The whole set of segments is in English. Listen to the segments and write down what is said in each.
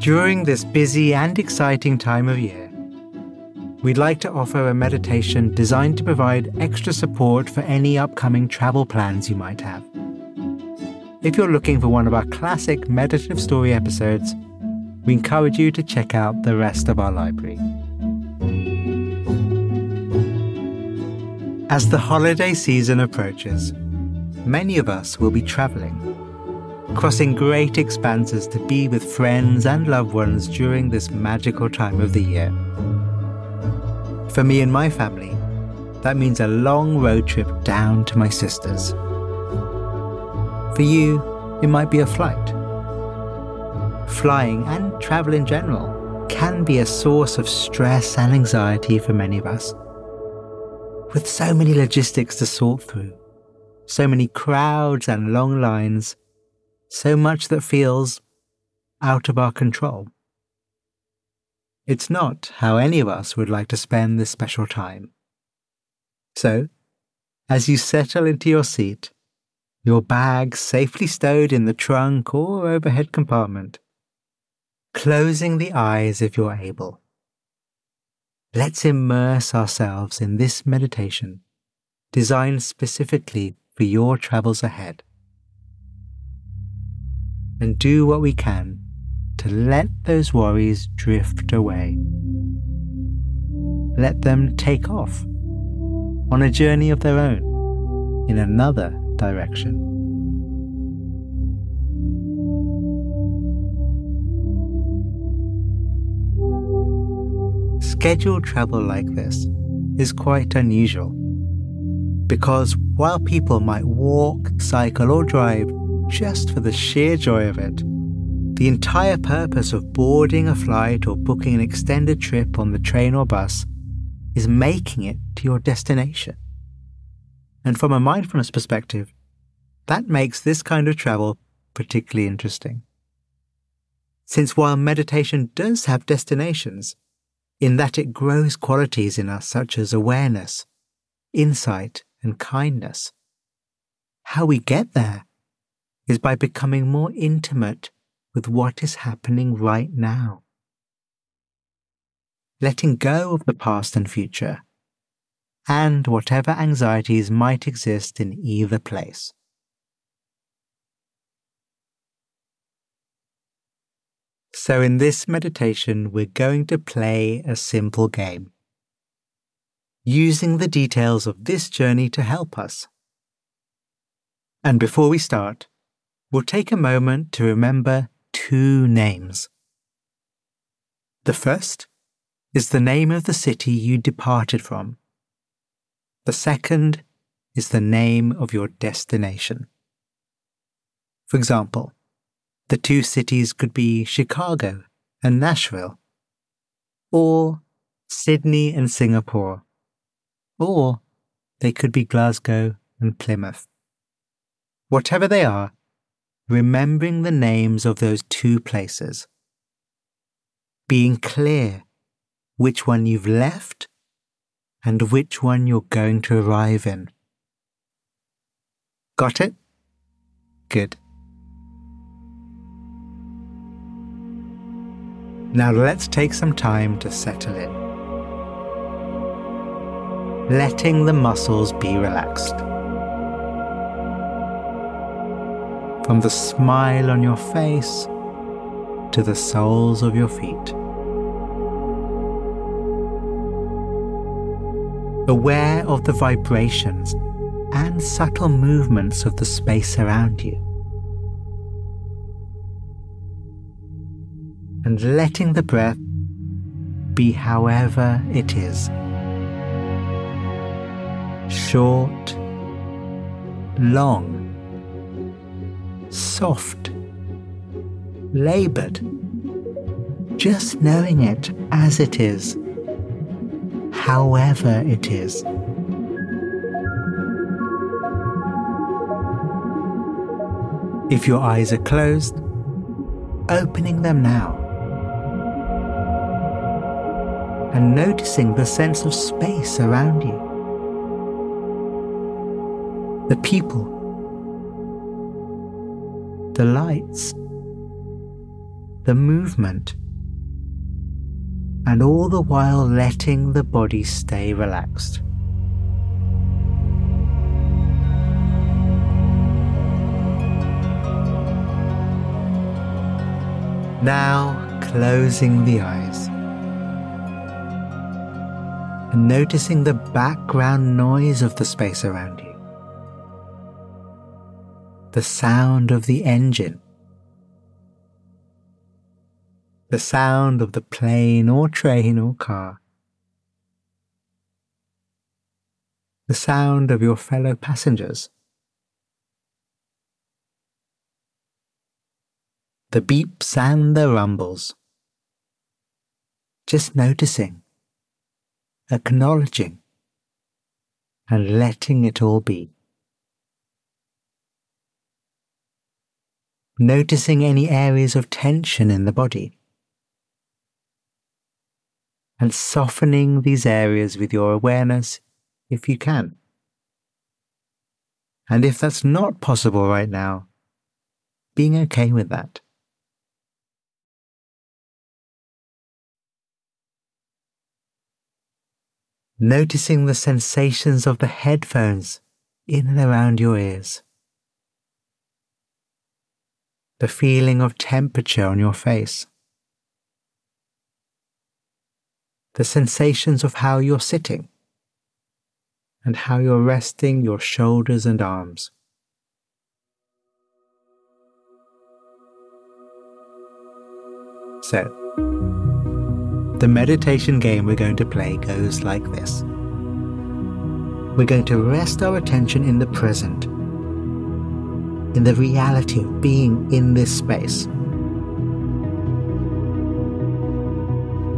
During this busy and exciting time of year, we'd like to offer a meditation designed to provide extra support for any upcoming travel plans you might have. If you're looking for one of our classic meditative story episodes, we encourage you to check out the rest of our library. As the holiday season approaches, many of us will be traveling crossing great expanses to be with friends and loved ones during this magical time of the year. For me and my family, that means a long road trip down to my sister's. For you, it might be a flight. Flying and travel in general can be a source of stress and anxiety for many of us. With so many logistics to sort through, so many crowds and long lines, so much that feels out of our control. It's not how any of us would like to spend this special time. So, as you settle into your seat, your bag safely stowed in the trunk or overhead compartment, closing the eyes if you're able, let's immerse ourselves in this meditation designed specifically for your travels ahead and do what we can to let those worries drift away. Let them take off on a journey of their own in another direction. Scheduled travel like this is quite unusual because while people might walk, cycle, or drive just for the sheer joy of it. The entire purpose of boarding a flight or booking an extended trip on the train or bus is making it to your destination. And from a mindfulness perspective, that makes this kind of travel particularly interesting. Since while meditation does have destinations, in that it grows qualities in us such as awareness, insight, and kindness, how we get there is by becoming more intimate with what is happening right now. Letting go of the past and future, and whatever anxieties might exist in either place. So, in this meditation, we're going to play a simple game, using the details of this journey to help us. And before we start, we'll take a moment to remember two names. The first is the name of the city you departed from. The second is the name of your destination. For example, the two cities could be Chicago and Nashville, or Sydney and Singapore, or they could be Glasgow and Plymouth. Whatever they are, remembering the names of those two places, being clear which one you've left and which one you're going to arrive in. Got it? Good. Now let's take some time to settle in. Letting the muscles be relaxed. From the smile on your face to the soles of your feet. aware of the vibrations and subtle movements of the space around you. And letting the breath be however it is. Short, long, soft, laboured. Just knowing it as it is, however it is. If your eyes are closed, opening them now. And noticing the sense of space around you. The people. The lights. The movement. And all the while letting the body stay relaxed. Now closing the eyes and noticing the background noise of the space around you. The sound of the engine. The sound of the plane or train or car. The sound of your fellow passengers. the beeps and the rumbles. Just noticing, acknowledging, and letting it all be. Noticing any areas of tension in the body. And softening these areas with your awareness if you can. And if that's not possible right now, being okay with that. noticing the sensations of the headphones in and around your ears, the feeling of temperature on your face, the sensations of how you're sitting and how you're resting your shoulders and arms. So, the meditation game we're going to play goes like this. We're going to rest our attention in the present, in the reality of being in this space.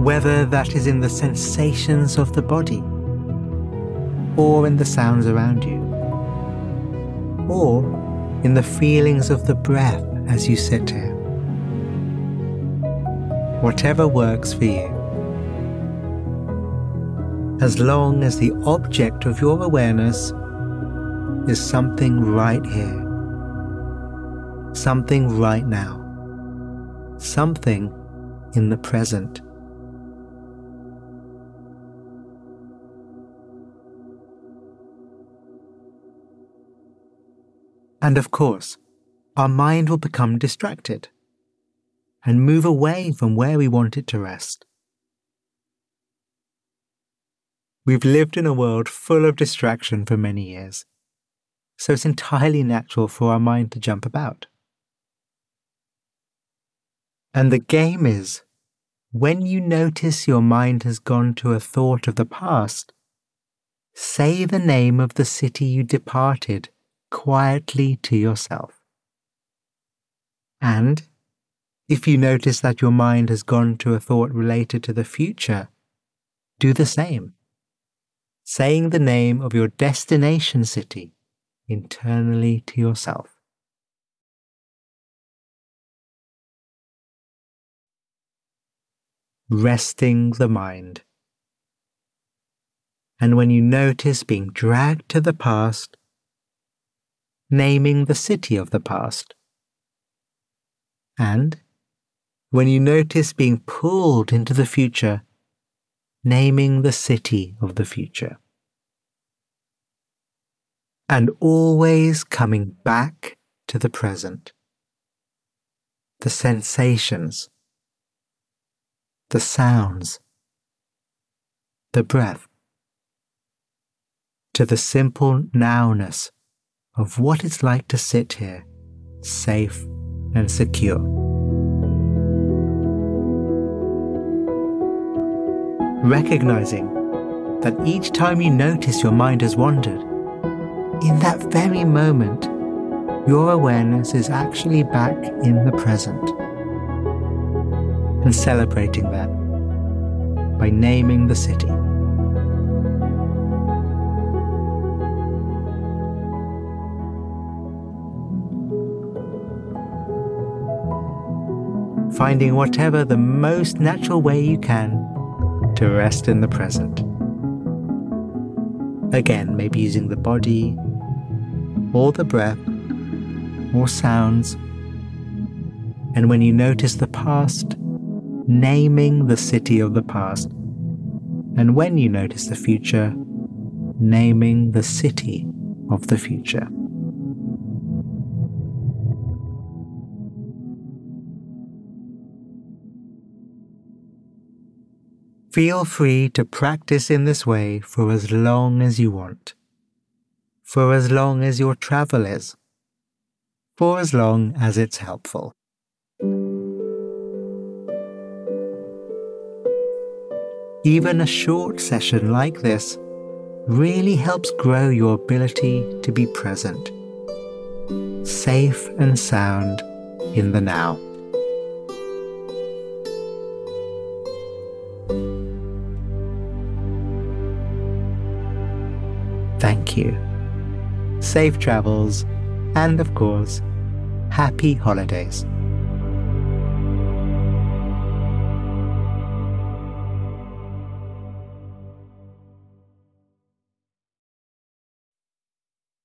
Whether that is in the sensations of the body, or in the sounds around you, or in the feelings of the breath as you sit here. Whatever works for you as long as the object of your awareness is something right here, something right now, something in the present. And of course, our mind will become distracted and move away from where we want it to rest. We've lived in a world full of distraction for many years, so it's entirely natural for our mind to jump about. And the game is when you notice your mind has gone to a thought of the past, say the name of the city you departed quietly to yourself. And if you notice that your mind has gone to a thought related to the future, do the same saying the name of your destination city internally to yourself. Resting the mind. And when you notice being dragged to the past, naming the city of the past. And when you notice being pulled into the future, naming the city of the future. And always coming back to the present. The sensations, the sounds, the breath. to the simple nowness of what it's like to sit here, safe and secure. Recognizing that each time you notice your mind has wandered, in that very moment, your awareness is actually back in the present. And celebrating that by naming the city. Finding whatever the most natural way you can to rest in the present. Again, maybe using the body or the breath or sounds. And when you notice the past, naming the city of the past. And when you notice the future, naming the city of the future. Feel free to practice in this way for as long as you want, for as long as your travel is, for as long as it's helpful. Even a short session like this really helps grow your ability to be present, safe and sound in the now. Thank you. Safe travels, and of course, happy holidays.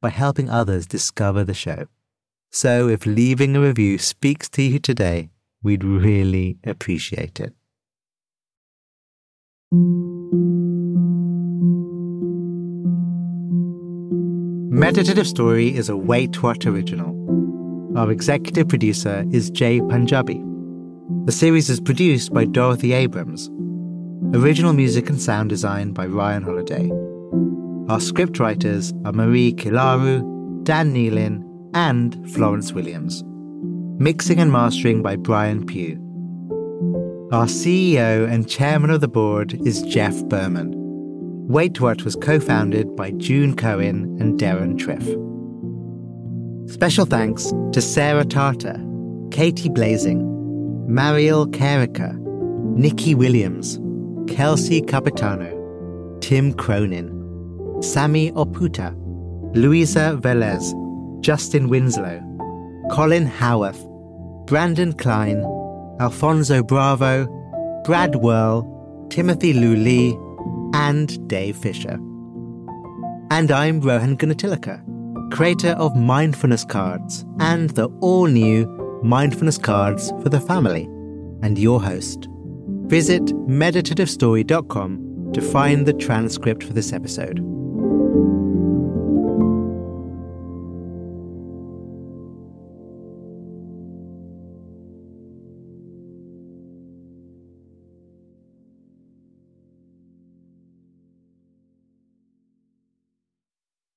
by helping others discover the show. So if leaving a review speaks to you today, we'd really appreciate it. Meditative Story is a Wait What original. Our executive producer is Jay Punjabi. The series is produced by Dorothy Abrams. Original music and sound design by Ryan Holiday. Our script writers are Marie Kilaru, Dan Nealon, and Florence Williams. Mixing and mastering by Brian Pugh. Our CEO and chairman of the board is Jeff Berman. Wait What was co founded by June Cohen and Deron Triff. Special thanks to Sarah Tarter, Katie Blazing, Mariel Carricker, Nikki Williams, Kelsey Capitano, Tim Cronin, Sammy Oputa, Luisa Velez, Justin Winslow, Colin Howarth, Brandon Klein, Alfonso Bravo, Brad Whirl, Timothy Luli, and Dave Fisher. And I'm Rohan Gunatillake, creator of Mindfulness Cards and the all new Mindfulness Cards for the Family, and your host. Visit meditativestory.com to find the transcript for this episode.